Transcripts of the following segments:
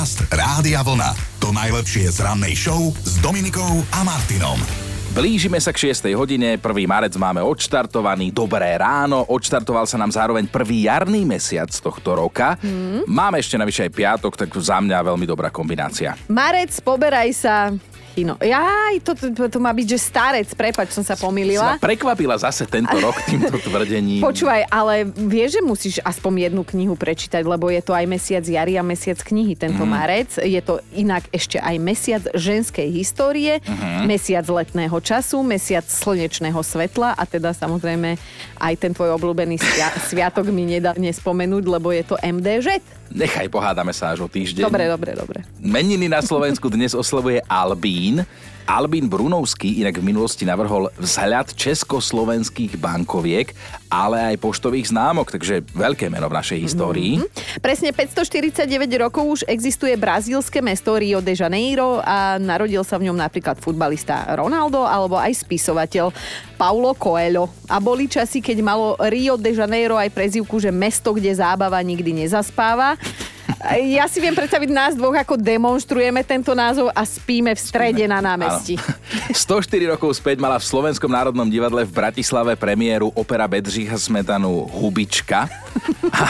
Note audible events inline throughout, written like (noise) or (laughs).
Podcast Rádia Vlna. To najlepšie z rannej show s Dominikou a Martinom. Blížime sa k 6. hodine, 1. marec máme odštartovaný, dobré ráno, odštartoval sa nám zároveň prvý jarný mesiac tohto roka. Hmm. Máme ešte navyše aj piatok, tak za mňa veľmi dobrá kombinácia. Marec, poberaj sa, kino. Jaj, to, to, to, má byť, že starec, prepač, som sa Si pomýlila. ma prekvapila zase tento rok týmto (laughs) tvrdením. Počúvaj, ale vieš, že musíš aspoň jednu knihu prečítať, lebo je to aj mesiac jary a mesiac knihy tento Mhm. marec. Je to inak ešte aj mesiac ženskej histórie, Mhm. mesiac letného času, mesiac slnečného svetla a teda samozrejme aj ten tvoj obľúbený svia- (laughs) sviatok mi nedá nespomenúť, lebo je to MDŽ. Nechaj, pohádame sa až o týždeň. Dobre, dobre, dobre. Meniny na Slovensku dnes oslavuje Albín. Albín Brunovský inak v minulosti navrhol vzhľad československých bankoviek, ale aj poštových známok, takže veľké meno v našej histórii. Presne 549 rokov už existuje brazílske mesto Rio de Janeiro a narodil sa v ňom napríklad futbalista Ronaldo alebo aj spisovateľ Paulo Coelho. A boli časy, keď malo Rio de Janeiro aj prezivku, že mesto, kde zábava nikdy nezaspáva. Ja si viem predstaviť nás dvoch, ako demonstrujeme tento názov a spíme v strede na námestí. Áno. (laughs) 104 rokov späť mala v Slovenskom národnom divadle v Bratislave premiéru opera Bedřicha Smetanu Hubička. A,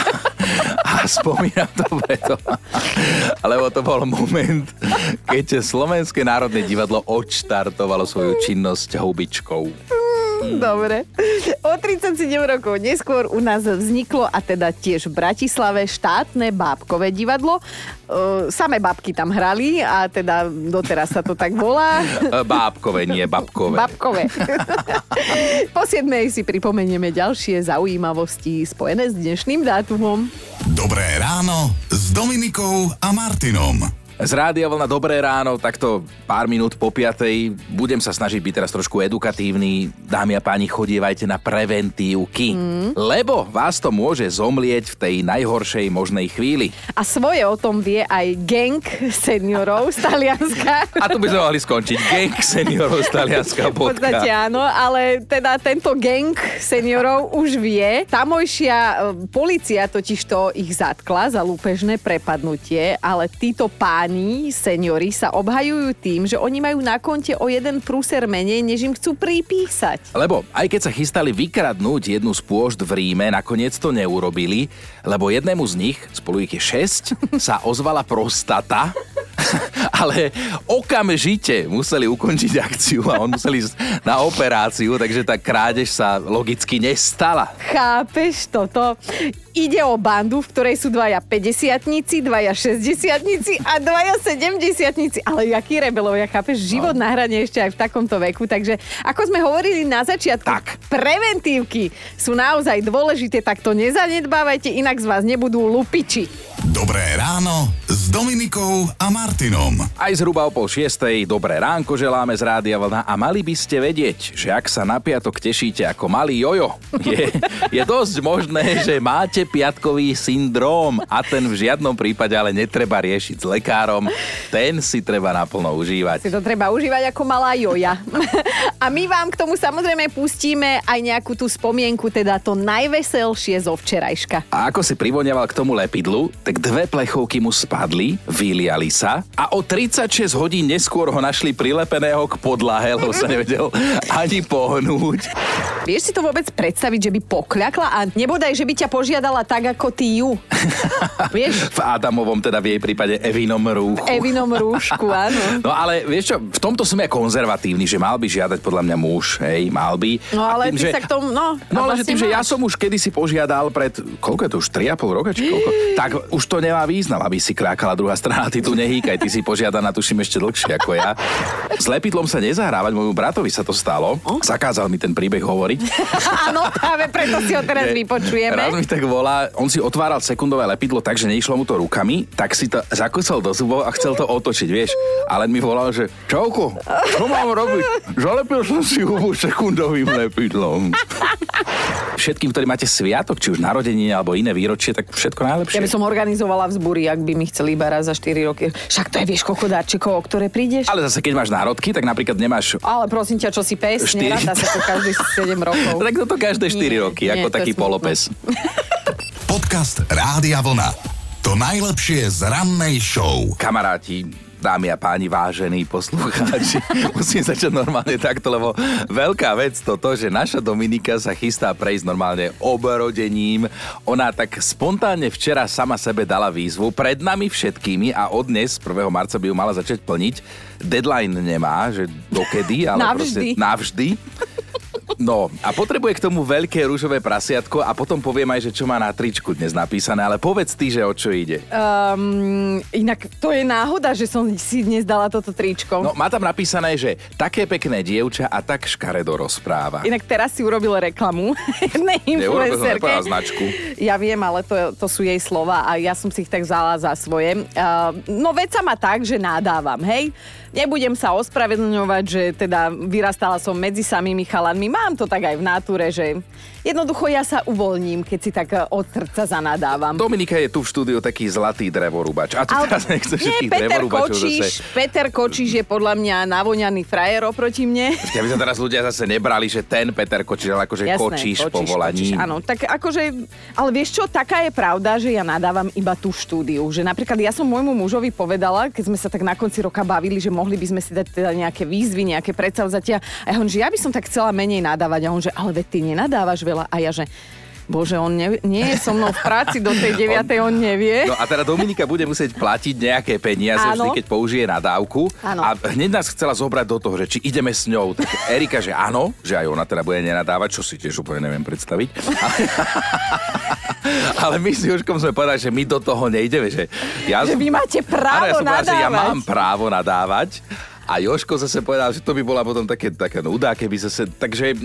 a spomínam to preto, lebo to bol moment, keď Slovenské národné divadlo odštartovalo svoju činnosť hubičkou. (laughs) Dobre. O 37 rokov neskôr u nás vzniklo, a teda tiež v Bratislave, štátne bábkové divadlo. E, samé babky tam hrali a teda doteraz sa to tak volá. E, Bábkové, nie babkové. Babkové. (laughs) po 7 si pripomenieme ďalšie zaujímavosti spojené s dnešným dátumom. Dobré ráno s Dominikou a Martinom. Z Rádia Vlna Dobré ráno, takto pár minút po piatej. Budem sa snažiť byť teraz trošku edukatívny. Dámy a páni, chodievajte na preventívky. Mm. Lebo vás to môže zomlieť v tej najhoršej možnej chvíli. A svoje o tom vie aj gang seniorov z Talianska. A tu by sme mohli skončiť. Gang seniorov z Talianska V podstate áno, ale teda tento gang seniorov už vie. Tamojšia e, policia totiž to ich zatkla za lúpežné prepadnutie, ale títo páni, seniori, sa obhajujú tým, že oni majú na konte o jeden prúser menej, než im chcú pripísať. Lebo aj keď sa chystali vykradnúť jednu z pôžd v Ríme, nakoniec to neurobili, lebo jednému z nich, spolu ich je šesť, (laughs) sa ozvala prostata, (laughs) ale okamžite museli ukončiť akciu a on musel ísť na operáciu, takže tá krádež sa logicky nestala. Chápeš toto? Ide o bandu, v ktorej sú dvaja 50 dvaja 60 a dvaja 70 Ale jaký rebelovia, chápeš? Život na hrane ešte aj v takomto veku. Takže ako sme hovorili na začiatku, Tak. preventívky sú naozaj dôležité, tak to nezanedbávajte, inak z vás nebudú lupiči. Dobré ráno s Dominikou a Martinom. Aj zhruba o pol šiestej, dobré ránko želáme z Rádia Vlna a mali by ste vedieť, že ak sa na piatok tešíte ako malý jojo, (laughs) je, je dosť možné, že máte piatkový syndróm a ten v žiadnom prípade ale netreba riešiť s lekárom, ten si treba naplno užívať. Si to treba užívať ako malá joja. (laughs) A my vám k tomu samozrejme pustíme aj nejakú tú spomienku, teda to najveselšie zo včerajška. A ako si privoniaval k tomu lepidlu, tak dve plechovky mu spadli, vyliali sa a o 36 hodín neskôr ho našli prilepeného k podlahe, lebo sa nevedel ani pohnúť. Vieš si to vôbec predstaviť, že by pokľakla a nebodaj, že by ťa požiadala tak, ako ty ju. (laughs) Vieš, V Adamovom, teda v jej prípade Evinom rúchu. Evinom rúšku, áno. (laughs) No ale vieš čo, v tomto som ja konzervatívny, že mal by žiadať podľa mňa muž, hej, mal by. No ale tým, ty že... sa k tomu, no. No ale že tým, že ja máš. som už kedysi požiadal pred, koľko je to už, 3,5 roka, či koľko, tak už to nemá význam, aby si krákala druhá strana, ty tu nehýkaj, ty si požiadaná, tuším, ešte dlhšie ako ja. S lepidlom sa nezahrávať, môjmu bratovi sa to stalo, zakázal mi ten príbeh hovoriť. (laughs) Áno, práve preto si ho teraz Raz vypočujeme. mi tak volá, on si otváral sekundové lepidlo tak, že neišlo mu to rukami, tak si to zakusol do zubov a chcel to otočiť, vieš. Ale mi volal, že čauko, čo mám robiť? Zalepil som si hubu sekundovým lepidlom. (laughs) Všetkým, ktorí máte sviatok, či už narodeniny alebo iné výročie, tak všetko najlepšie. Ja by som organizovala vzbúry, ak by mi chceli iba raz za 4 roky. Však to je, vieš, koľko darčekov, o ktoré prídeš? Ale zase, keď máš národky, tak napríklad nemáš Ale prosím ťa, čo si pes, Štyri. neráta sa to každých (laughs) 7 rokov. tak toto každé 4 Nie, roky, nie, ako taký polopes. Podcast Rádia Vlna. To To najlepšie z rannej show. Kamaráti, dámy a páni, vážení poslucháči, (laughs) musím začať normálne takto, lebo veľká vec toto, že naša Dominika sa chystá prejsť normálne obrodením. Ona tak spontánne včera sama sebe dala výzvu pred nami všetkými a od dnes, 1. marca by ju mala začať plniť. Deadline nemá, že dokedy, ale Navždy. proste navždy. No a potrebuje k tomu veľké rúžové prasiatko a potom poviem aj, že čo má na tričku dnes napísané, ale povedz ty, že o čo ide. Um, inak to je náhoda, že som si dnes dala toto tričko. No, má tam napísané, že také pekné dievča a tak škaredo rozpráva. Inak teraz si urobil reklamu (laughs) jednej influencerke. značku. Ja viem, ale to, to sú jej slova a ja som si ich tak vzala za svoje. Uh, no vec sa má tak, že nadávam, hej? Nebudem sa ospravedlňovať, že teda vyrastala som medzi samými chalanmi. Mám to tak aj v náture, že jednoducho ja sa uvoľním, keď si tak eh, od srdca zanadávam. Dominika je tu v štúdiu taký zlatý drevorúbač. A tu Ale- teraz nechceš Nie, Peter Kočíš, zase. Peter Kočíš je podľa mňa navoňaný frajer oproti mne. Aby sa teraz ľudia zase nebrali, že ten Peter Kočíš, ale akože kočíš, povolaním. Kočíš, áno, tak akože, ale vieš čo, taká je pravda, že ja nadávam iba tú štúdiu. Že napríklad ja som môjmu mužovi povedala, keď sme sa tak na konci roka bavili, že mohli by sme si dať teda nejaké výzvy, nejaké predsavzatia. A ja hovorím, že ja by som tak chcela menej nadávať. A on, že ale veď ty nenadávaš veľa. A ja, že Bože, on ne, nie je so mnou v práci do tej (laughs) 9. on, on nevie. No a teda Dominika bude musieť platiť nejaké peniaze Áno. vždy, keď použije nadávku. Áno. A hneď nás chcela zobrať do toho, že či ideme s ňou. Tak Erika, že áno, že aj ona teda bude nenadávať, čo si tiež úplne neviem predstaviť. (laughs) Ale my s Jožkom sme povedali, že my do toho nejdeme. Že, ja Že vy máte právo Áno, ja som povedal, že ja nadávať. mám právo nadávať. A Joško zase povedal, že to by bola potom také, také nuda, keby zase... Takže...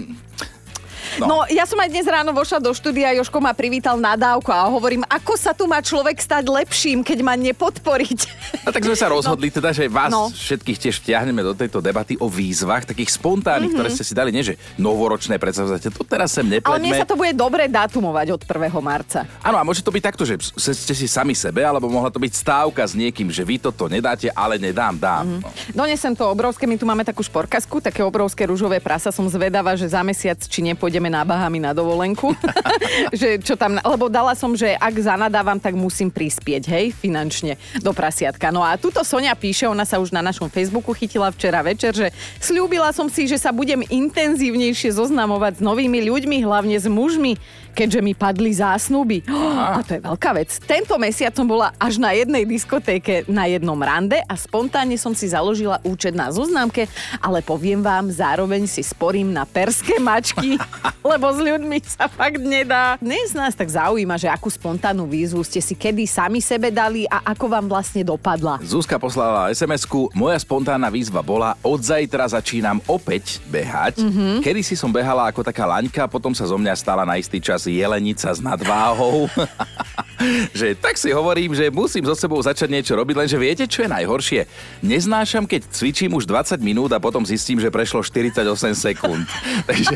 No. no, ja som aj dnes ráno vošla do štúdia, Joško ma privítal nadávku a hovorím, ako sa tu má človek stať lepším, keď ma nepodporiť. A tak sme sa (laughs) rozhodli teda, že vás No. všetkých tiež vtiahneme do tejto debaty o výzvach, takých spontánnych, ktoré ste si dali, nie že novoročné predsavzatie, to teraz sem Mhm. Ale mne nepleťme. sa to bude dobre datumovať od 1. marca. Áno, a môže to byť takto, že ste si sami sebe, alebo mohla to byť stávka s niekým, že vy toto nedáte, ale nedám, dám. Mhm. No. Donesem to obrovské, my tu máme takú šporkasku, také obrovské rúžové prasa, som zvedavá, že za mesiac, či nepôjdeme na Bahami na dovolenku. (laughs) že čo tam, lebo dala som, že ak zanadávam, tak musím prispieť, hej, finančne do prasiatka. No a tuto Sonia píše, ona sa už na našom Facebooku chytila včera večer, že slúbila som si, že sa budem intenzívnejšie zoznamovať s novými ľuďmi, hlavne s mužmi, keďže mi padli zásnuby. (gasps) A to je veľká vec. Tento mesiac som bola až na jednej diskotéke na jednom rande a spontánne som si založila účet na zoznámke, ale poviem vám, zároveň si sporím na perské mačky, (laughs) lebo s ľuďmi sa fakt nedá. Dnes nás tak zaujíma, že akú spontánnu výzvu ste si kedy sami sebe dali a ako vám vlastne dopadla. Zuzka poslala SMS-ku, moja spontánna výzva bola, od zajtra začínam opäť behať. Mhm. Mm-hmm. Kedy si som behala ako taká laňka, potom sa zo mňa stala na istý čas jelenica s nadváhou. (laughs) že tak si hovorím, že musím so sebou začať niečo robiť, lenže viete, čo je najhoršie? Neznášam, keď cvičím už 20 minút a potom zistím, že prešlo 48 sekúnd. (laughs) Takže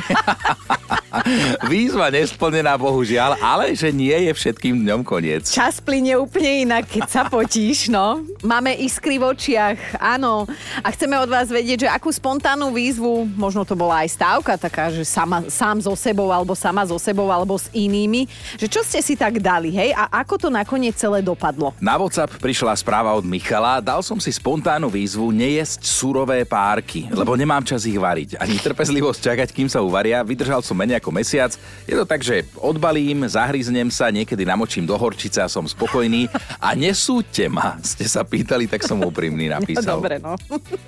výzva nesplnená, bohužiaľ, ale že nie je všetkým dňom koniec. Čas plyne úplne inak, keď sa potíš, no. Máme iskry v očiach, áno. A chceme od vás vedieť, že akú spontánnu výzvu, možno to bola aj stávka taká, že sama, sám so sebou, alebo sama so sebou, alebo s inými, že čo ste si tak dali, hej? A ako to nakoniec celé dopadlo? Na WhatsApp prišla správa od Michala, dal som si spontánnu výzvu nejesť surové párky, lebo nemám čas ich variť. Ani trpezlivosť čakať, kým sa uvaria, vydržal som menej ako mesiac. Je to tak, že odbalím, zahryznem sa, niekedy namočím do horčice a som spokojný. A nesúďte ma, ste sa pýtali, tak som úprimný napísal. Dobre, no.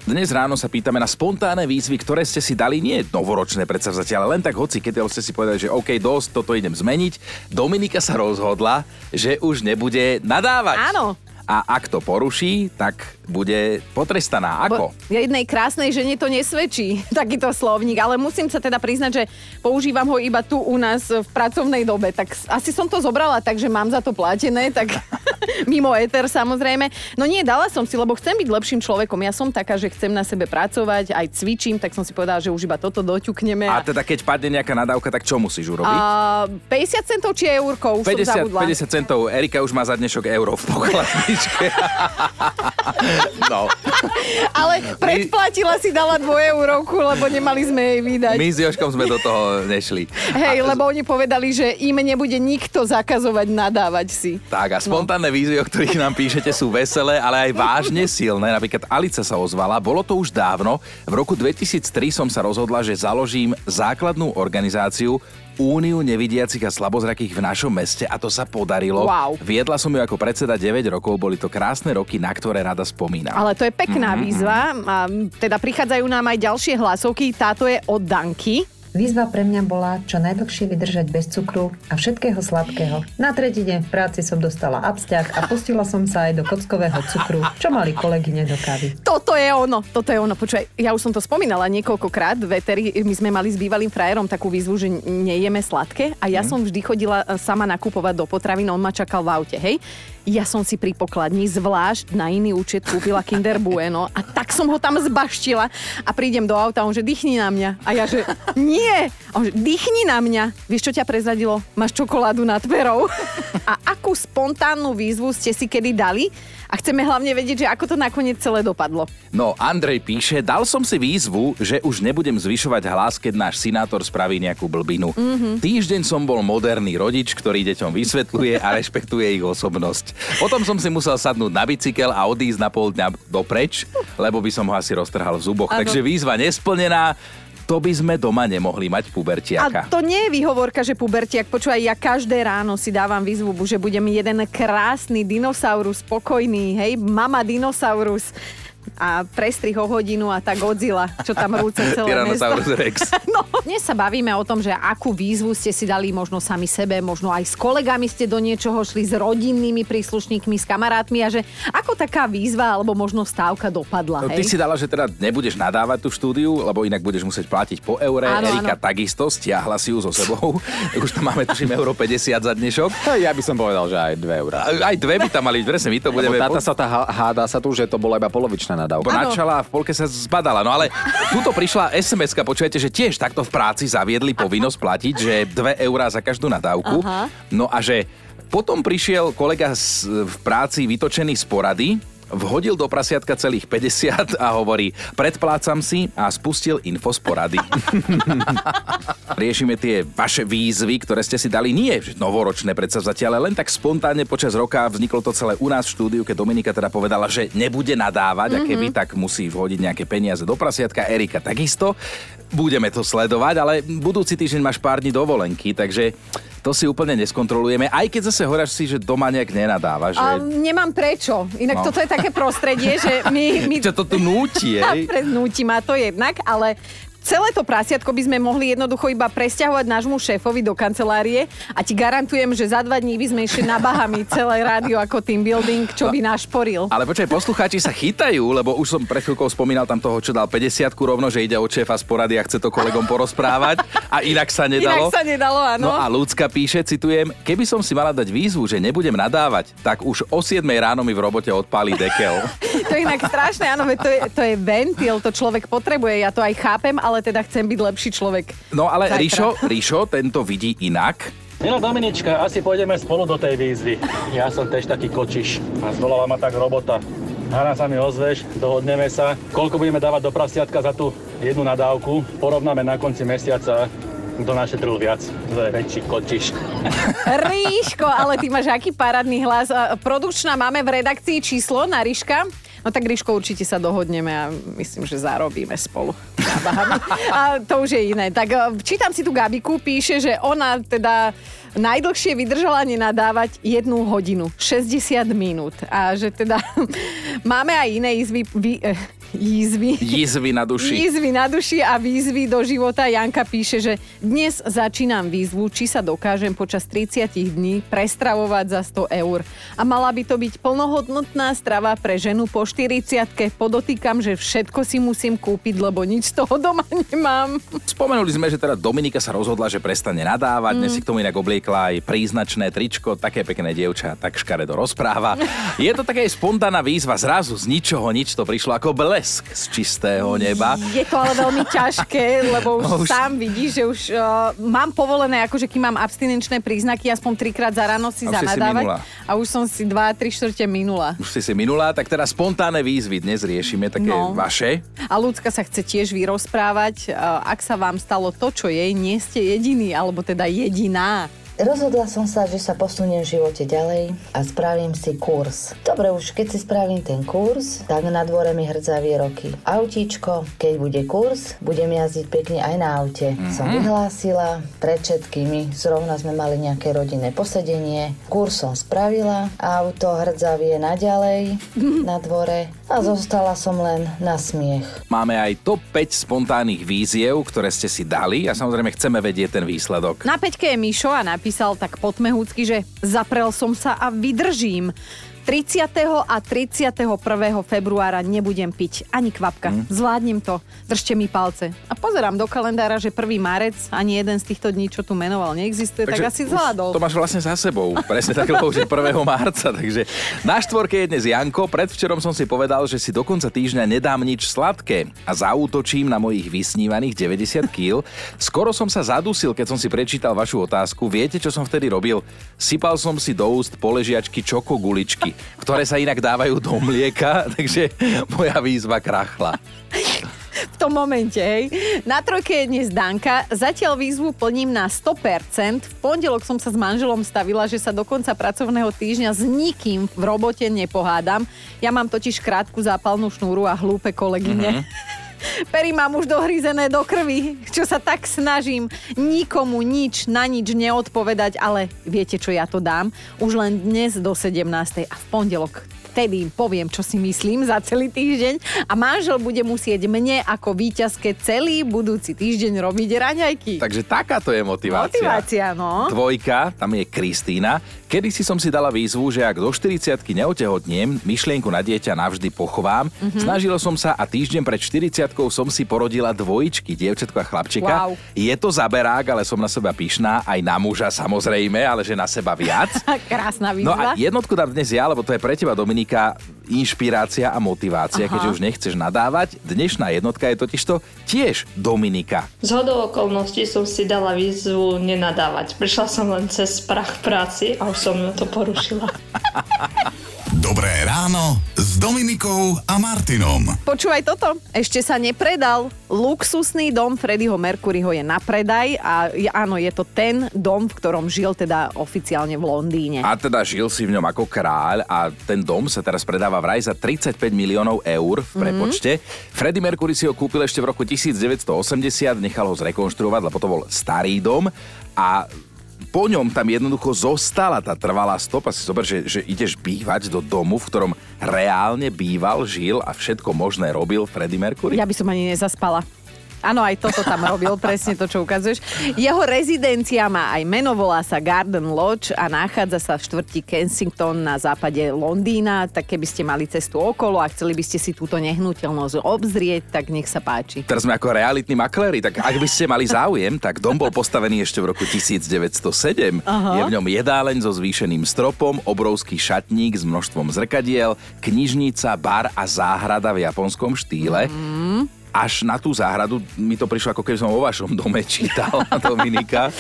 Dnes ráno sa pýtame na spontánne výzvy, ktoré ste si dali nie novoročné predsavzatia, ale len tak hoci, keď ste si povedali, že OK, dosť, toto idem zmeniť. Dominika sa rozhodla, že už nebude nadávať. Áno. A ak to poruší, tak bude potrestaná. Ako? Bo jednej krásnej žene to nesvedčí, (laughs) takýto slovník, ale musím sa teda priznať, že používam ho iba tu u nás v pracovnej dobe, tak asi som to zobrala, takže mám za to platené, tak (laughs) mimo éter samozrejme. No nie, dala som si, lebo chcem byť lepším človekom. Ja som taká, že chcem na sebe pracovať, aj cvičím, tak som si povedala, že už iba toto doťukneme. A teda keď padne nejaká nadávka, tak čo musíš urobiť? a 50 centov či eurko, už som 50, zabudla. 50 centov. Erika už má za dnešok euro v pokladni. Dominičke. (laughs) no. Ale predplatila si, dala dvojeurovku, lebo nemali sme jej vydať. My s Joškom sme do toho nešli. Hej, lebo oni povedali, že im nebude nikto zakazovať nadávať si. Tak a spontánne výzvy, o ktorých nám píšete, sú veselé, ale aj vážne silné. Napríklad Alica sa ozvala, bolo to už dávno. V roku 2003 som sa rozhodla, že založím základnú organizáciu Úniu nevidiacich a slabozrakých v našom meste a to sa podarilo. Wow. Viedla som ju ako predseda 9 rokov, boli to krásne roky, na ktoré rada spomínam. Ale to je pekná mm-hmm. výzva. A teda prichádzajú nám aj ďalšie hlasovky. Táto je od Danky. Výzva pre mňa bola čo najdlhšie vydržať bez cukru a všetkého sladkého. Na tretí deň v práci som dostala absťah a pustila som sa aj do kockového cukru, čo mali kolegyne do kávy. Toto je ono, toto je ono. Počúvaj, ja už som to spomínala niekoľkokrát. Veteri, my sme mali s bývalým frajerom takú výzvu, že nejeme sladké a ja mm. som vždy chodila e, sama nakupovať do potravín, on ma čakal v aute, hej ja som si pri pokladni zvlášť na iný účet kúpila Kinder Bueno a tak som ho tam zbaštila a prídem do auta a on že dýchni na mňa. A ja že nie. A on že dýchni na mňa. Vieš, čo ťa prezadilo? Máš čokoládu nad perou. A akú spontánnu výzvu ste si kedy dali? A chceme hlavne vedieť, že ako to nakoniec celé dopadlo. No, Andrej píše, dal som si výzvu, že už nebudem zvyšovať hlas, keď náš sinátor spraví nejakú blbinu. Mm-hmm. Týždeň som bol moderný rodič, ktorý deťom vysvetľuje a rešpektuje ich osobnosť. Potom som si musel sadnúť na bicykel a odísť na pol dňa dopreč, lebo by som ho asi roztrhal v zuboch. Ano. Takže výzva nesplnená to by sme doma nemohli mať pubertiaka. A to nie je výhovorka, že pubertiak. Počúvaj, ja každé ráno si dávam výzvu, že budem jeden krásny dinosaurus, spokojný, hej, mama dinosaurus a prestrih o hodinu a tak Godzilla, čo tam rúce celé mesto. Rex. (laughs) no. Dnes sa bavíme o tom, že akú výzvu ste si dali možno sami sebe, možno aj s kolegami ste do niečoho šli, s rodinnými príslušníkmi, s kamarátmi a že ako taká výzva alebo možno stávka dopadla. No, ty si dala, že teda nebudeš nadávať tú štúdiu, lebo inak budeš musieť platiť po eure. Áno, Erika áno. takisto stiahla si ju so sebou. (laughs) Už tam máme tuším euro 50 za dnešok. Ja by som povedal, že aj 2 eurá. Aj dve by tam mali, presne my to budeme... Táta sa tá háda sa tu, že to bola iba polovičná nadávka. Načala a v polke sa zbadala. No ale tuto prišla sms počujete, že tiež takto v práci zaviedli povinnosť platiť, že 2 eurá za každú nadávku. Aha. No a že potom prišiel kolega v práci vytočený z porady, vhodil do prasiatka celých 50 a hovorí, predplácam si a spustil info z porady. (laughs) Riešime tie vaše výzvy, ktoré ste si dali nie že novoročné predsavzatia, ale len tak spontánne počas roka vzniklo to celé u nás v štúdiu, keď Dominika teda povedala, že nebude nadávať mm-hmm. a keby mhm. tak musí vhodiť nejaké peniaze do prasiatka. Erika takisto. Budeme to sledovať, ale budúci týždeň máš pár dní dovolenky, takže to si úplne neskontrolujeme, aj keď zase hovoríš si, že doma nejak nenadáva. Že... A nemám prečo. Inak no. toto je také prostredie, že my... my... (laughs) Čo to tu núti, (laughs) núti ma to jednak, ale Celé to prasiatko by sme mohli jednoducho iba presťahovať nášmu šéfovi do kancelárie a ti garantujem, že za dva dní by sme išli na Bahami celé rádio ako team building, čo by náš poril. Ale počkaj, poslucháči sa chytajú, lebo už som pred chvíľkou spomínal tam toho, čo dal 50 rovno, že ide od šéfa z porady a chce to kolegom porozprávať a inak sa nedalo. Inak sa nedalo, áno. No a ľudská píše, citujem, keby som si mala dať výzvu, že nebudem nadávať, tak už o 7 ráno mi v robote odpálí dekel. (laughs) to je inak strašné, áno, to je, to je ventil, to človek potrebuje, ja to aj chápem, ale teda chcem byť lepší človek. No ale Ríšo, Ríšo, tento vidí inak. Milá Dominička, asi pôjdeme spolu do tej výzvy. Ja som tiež taký kočiš a zvolala ma tak robota. Hana sa mi ozveš, dohodneme sa, koľko budeme dávať do prasiatka za tú jednu nadávku. Porovnáme na konci mesiaca, kto našetril viac. To je väčší kočiš. (laughs) Ríško, ale ty máš aký parádny hlas. Produkčná máme v redakcii číslo na Ríška. No tak Ríško určite sa dohodneme a myslím, že zarobíme spolu. A to už je iné. Tak e, čítam si tu Gabiku, píše, že ona teda najdlhšie vydržala nenadávať jednu hodinu, 60 minút. A že teda (laughs) máme aj iné izvy, vy, eh, jízvy. Jízvy na duši. Jízvy na duši a výzvy do života. Janka píše, že dnes začínam výzvu, či sa dokážem počas 30 dní prestravovať za 100 eur. A mala by to byť plnohodnotná strava pre ženu po 40 Podotýkam, že všetko si musím kúpiť, lebo nič z toho doma (laughs) nemám. Spomenuli sme, že teda Dominika sa rozhodla, že prestane nadávať. Mm. Dnes si k tomu inak obliekla aj príznačné tričko, také pekné dievča, tak škaredo rozpráva. Je to také spontánna výzva, zrazu z ničoho nič to prišlo ako ble blesk z čistého neba. Je to ale veľmi ťažké, lebo už, (laughs) No už- sám vidíš, že už uh, mám povolené, akože kým mám abstinenčné príznaky, aspoň trikrát za ráno si A si zanadávať. minula. a už som si 2, 3 štvrte minula. Už si si minulá, tak teraz spontánne výzvy dnes riešime, také No. vaše. A ľudská sa chce tiež vyrozprávať. Uh, ak sa vám stalo to, čo jej, nie ste jediný, alebo teda jediná. Rozhodla som sa, že sa posuniem v živote ďalej a spravím si kurz. Dobre, už keď si spravím ten kurz, tak na dvore mi hrdzavie roky. Autíčko, keď bude kurz, budem jazdiť pekne aj na aute. Mm-hmm. Som vyhlásila pred všetkými, zrovna sme mali nejaké rodinné posedenie. Kurz som spravila, auto hrdzavie naďalej (laughs) na dvore a zostala som len na smiech. Máme aj top 5 spontánnych víziev, ktoré ste si dali a samozrejme chceme vedieť ten výsledok. Na peťke je Mišo a napísal tak potmehúcky, že zaprel som sa a vydržím. 30. a 31. februára nebudem piť ani kvapka. Hm. Zvládnem to. Držte mi palce. A pozerám do kalendára, že 1. marec ani jeden z týchto dní, čo tu menoval, neexistuje, tak asi zvládol. To máš vlastne za sebou. Presne tak, lebo už je 1. marca. Takže na štvorke je dnes Janko. Predvčerom som si povedal, že si do konca týždňa nedám nič sladké a zaútočím na mojich vysnívaných 90 kg. Skoro som sa zadusil, keď som si prečítal vašu otázku. Viete, čo som vtedy robil? Sypal som si do úst poležiačky čokoguličky, ktoré sa inak dávajú do mlieka, (laughs) takže moja výzva krachla. v tom momente, hej. Na trojke je dnes Danka. Zatiaľ výzvu plním na 100%. V pondelok som sa s manželom stavila, že sa do konca pracovného týždňa s nikým v robote nepohádam. Ja mám totiž krátku zápalnú šnúru a hlúpe kolegyne. (laughs) Pery mám už dohryzené do krvi, čo sa tak snažím nikomu nič na nič neodpovedať, ale viete, čo ja to dám? Už len dnes do 17. a v pondelok vtedy im poviem, čo si myslím za celý týždeň a manžel bude musieť mne ako víťazke celý budúci týždeň robiť raňajky. Takže takáto je motivácia. Motivácia, no. Dvojka, tam je Kristýna. Kedy si som si dala výzvu, že ak do 40 neotehotnem, myšlienku na dieťa navždy pochovám. Mhm. Mm-hmm. Snažil som sa a týždeň pred 40 som si porodila dvojičky, dievčatko a chlapčeka. Wow. Je to zaberák, ale som na seba pyšná, aj na muža samozrejme, ale že na seba viac. (laughs) Krásna No výzva. a jednotku dám dnes ja, lebo to je pre teba, Dominika, inšpirácia a motivácia, Aha. keďže už nechceš nadávať. Dnešná jednotka je totižto tiež Dominika. Z hodou okolností som si dala výzvu nenadávať. Prišla som len cez prach v práci a už som to porušila. (laughs) Dobré ráno Dominikou a Martinom. Počúvaj toto, ešte sa nepredal. Luxusný dom Freddieho Mercuryho je na predaj a je- áno, je to ten dom, v ktorom žil teda oficiálne v Londýne. A teda žil si v ňom ako kráľ a ten dom sa teraz predáva vraj za 35 miliónov eur v prepočte. Mm-hmm. Freddie Mercury si ho kúpil ešte v roku 1980, nechal ho zrekonštruovať, lebo to bol starý dom a po ňom tam jednoducho zostala tá trvalá stopa. Si zober, že, že ideš bývať do domu, v ktorom reálne býval, žil a všetko možné robil Freddie Mercury. Ja by som ani nezaspala. Áno, aj toto tam robil, presne to, čo ukazuješ. Jeho rezidencia má aj meno, volá sa Garden Lodge a nachádza sa v štvrti Kensington na západe Londýna. Tak keby ste mali cestu okolo a chceli by ste si túto nehnuteľnosť obzrieť, tak nech sa páči. Teraz sme ako realitní makléri, tak ak by ste mali záujem, tak dom bol postavený ešte v roku 1907. Aha. Je v ňom jedáleň so zvýšeným stropom, obrovský šatník s množstvom zrkadiel, knižnica, bar a záhrada v japonskom štýle. Až na tú záhradu mi to prišlo, ako keby som vo vašom dome čítal, (laughs) Dominika.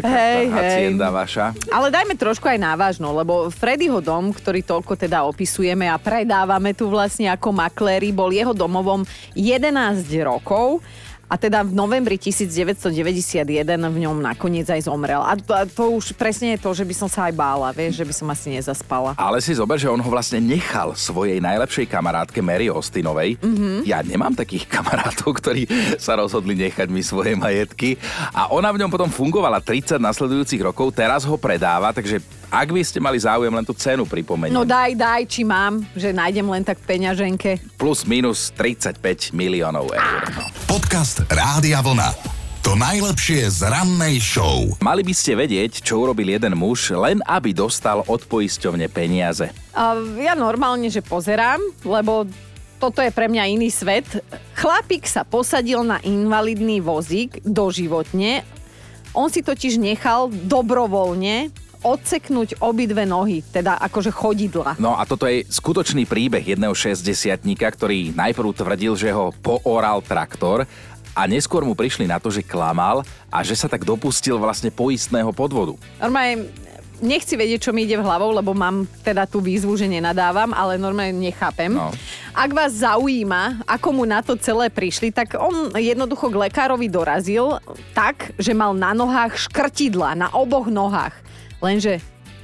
Taká Hej, tá hej. vaša. Ale dajme trošku aj návažno, lebo Freddyho dom, ktorý toľko teda opisujeme a predávame tu vlastne ako makléri, bol jeho domovom 11 rokov. A teda v novembri 1991 v ňom nakoniec aj zomrel. A to, a to už presne je to, že by som sa aj bála, vieš, že by som asi nezaspala. Ale si zober, že on ho vlastne nechal svojej najlepšej kamarátke Mary Austinovej. Mhm. Mm-hmm. Ja nemám takých (laughs) kamarátov, ktorí sa rozhodli nechať mi svoje majetky. A ona v ňom potom fungovala 30 nasledujúcich rokov, teraz ho predáva, takže ak by ste mali záujem, len tú cenu pripomeniem. No daj, daj, či mám, že nájdem len tak v peňaženke. Plus minus 35 miliónov eur. Podcast Rádia Vlna. To najlepšie z rannej show. Mali by ste vedieť, čo urobil jeden muž, len aby dostal od poisťovne peniaze. A ja normálne, že pozerám, lebo toto je pre mňa iný svet. Chlapík sa posadil na invalidný vozík doživotne. On si totiž nechal dobrovoľne odseknúť obidve nohy, teda akože chodidla. No a toto je skutočný príbeh jedného 60 ktorý najprv tvrdil, že ho pooral traktor a neskôr mu prišli na to, že klamal a že sa tak dopustil vlastne poistného podvodu. Normálne nechci vedieť, čo mi ide v hlavou, lebo mám teda tú výzvu, že nenadávam, ale normálne nechápem. No. Ak vás zaujíma, ako mu na to celé prišli, tak on jednoducho k lekárovi dorazil tak, že mal na nohách škrtidla, na oboch nohách. Lenže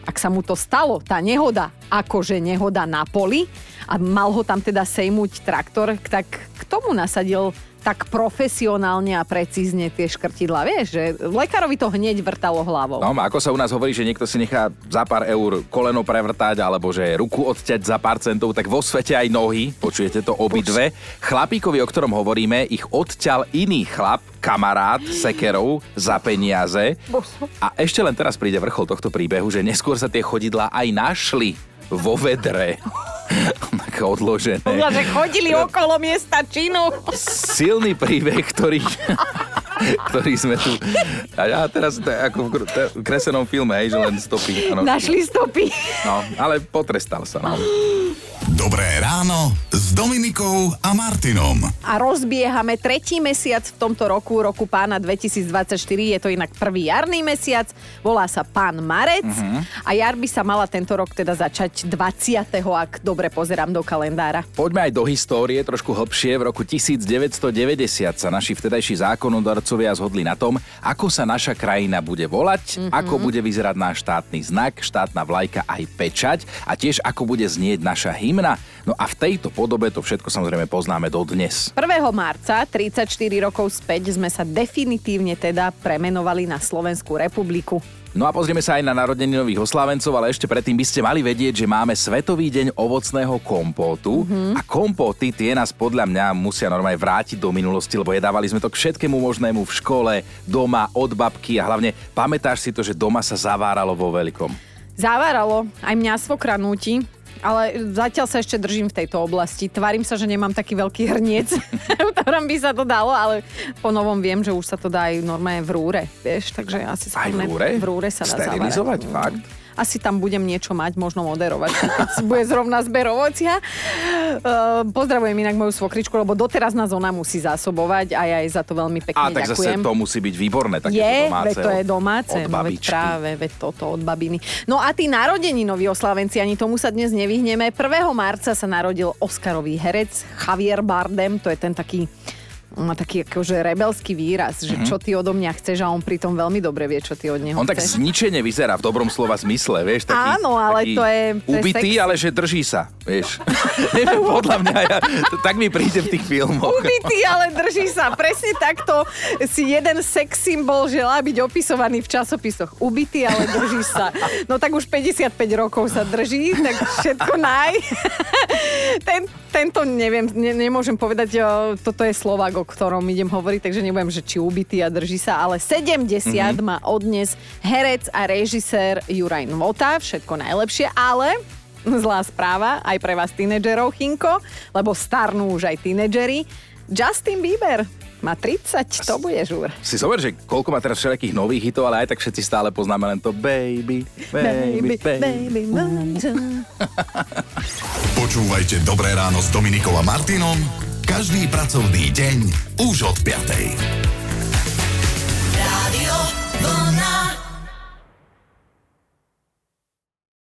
ak sa mu to stalo, tá nehoda, akože nehoda na poli, a mal ho tam teda sejmuť traktor, tak k tomu nasadil tak profesionálne a precízne tie škrtidla. Vieš, že lekárovi to hneď vrtalo hlavou. No, ako sa u nás hovorí, že niekto si nechá za pár eur koleno prevrtať alebo že ruku odťať za pár centov, tak vo svete aj nohy, počujete to obidve. Chlapíkovi, o ktorom hovoríme, ich odťal iný chlap, kamarát sekerov za peniaze. A ešte len teraz príde vrchol tohto príbehu, že neskôr sa tie chodidlá aj našli vo vedre. (laughs) odložené. Podľa, že chodili okolo miesta činu. Silný príbeh, ktorý, (laughs) ktorý sme tu... A ja teraz ako v kr- te- kreslenom filme, hej, že len stopy. Ano. Našli stopy. No, ale potrestal sa. No. Dobré ráno s Dominikou a Martinom. A rozbiehame tretí mesiac v tomto roku, roku pána 2024. Je to inak prvý jarný mesiac. Volá sa pán Marec. A jar by sa mala tento rok teda začať 20. ak dobre pozerám do kalendára. Poďme aj do histórie, trošku hlbšie. V roku 1990 sa naši vtedajší zákonodarcovia zhodli na tom, ako sa naša krajina bude volať, ako bude vyzerať náš štátny znak, štátna vlajka aj pečať a tiež ako bude znieť naša hymna. No a v tejto podobe to všetko samozrejme poznáme dodnes. 1. marca, 34 rokov späť, sme sa definitívne teda premenovali na Slovenskú republiku. No a pozrieme sa aj na narodeniny nových oslávencov, ale ešte predtým by ste mali vedieť, že máme Svetový deň ovocného kompótu a kompóty tie nás podľa mňa musia normálne vrátiť do minulosti, lebo jedávali sme to k všetkému možnému v škole, doma, od babky a hlavne pamätáš si to, že doma sa zaváralo vo veľkom. Zaváralo, aj mňa svokra núti, ale zatiaľ sa ešte držím v tejto oblasti. Tvarím sa, že nemám taký veľký hrniec, (laughs) v ktorom by sa to dalo, ale po novom viem, že už sa to dá aj normálne v rúre, vieš, takže asi sa Aj v rúre? v rúre sa dá Sterilizovať, zavárať. fakt? Asi tam budem niečo mať, možno moderovať, keď bude zrovna zber ovocia. Uh, pozdravujem inak moju svokričku, lebo doteraz nás ona musí zásobovať a ja jej za to veľmi pekne A tak zase ďakujem. to musí byť výborné, takéto je, domáce. veď to je domáce, Od no veď práve, veď toto od babiny. No a tí narodeninoví oslávenci, ani tomu sa dnes nevyhneme. 1. marca sa narodil Oscarový herec Javier Bardem, to je ten taký má taký akože rebelský výraz, že čo ty odo mňa chceš a on pritom veľmi dobre vie, čo ty od neho. On tak chceš. zničene vyzerá v dobrom slova zmysle, vieš, taký, Áno, ale taký to je- to je ubitý, sexy. ale že drží sa, vieš. (laughs) Neviem, podľa mňa, ja, to, tak mi príde v tých filmoch. Ubitý, ale drží sa. Presne takto si jeden sex symbol želá byť opisovaný v časopisoch. Ubitý, ale drží sa. No tak už 55 rokov sa drží, tak všetko naj. (laughs) Ten, tento neviem, ne, nemôžem povedať, o, toto je Slovak, o ktorom idem hovoriť, takže neviem, že či ubitý a drží sa, ale 70 mm-hmm. má odnes herec a režisér Juraj Nvota, všetko najlepšie, ale zlá správa aj pre vás tínedžerov, Chinko, lebo starnú už aj tínedžeri. Justin Bieber má 30, to bude žúr. Si zober, že koľko má teraz všelijakých nových hitov, ale aj tak všetci stále poznáme len to Baby, Baby, Baby. baby, baby Počúvajte Dobré ráno s Dominikom a Martinom každý pracovný deň už od 5. Rádio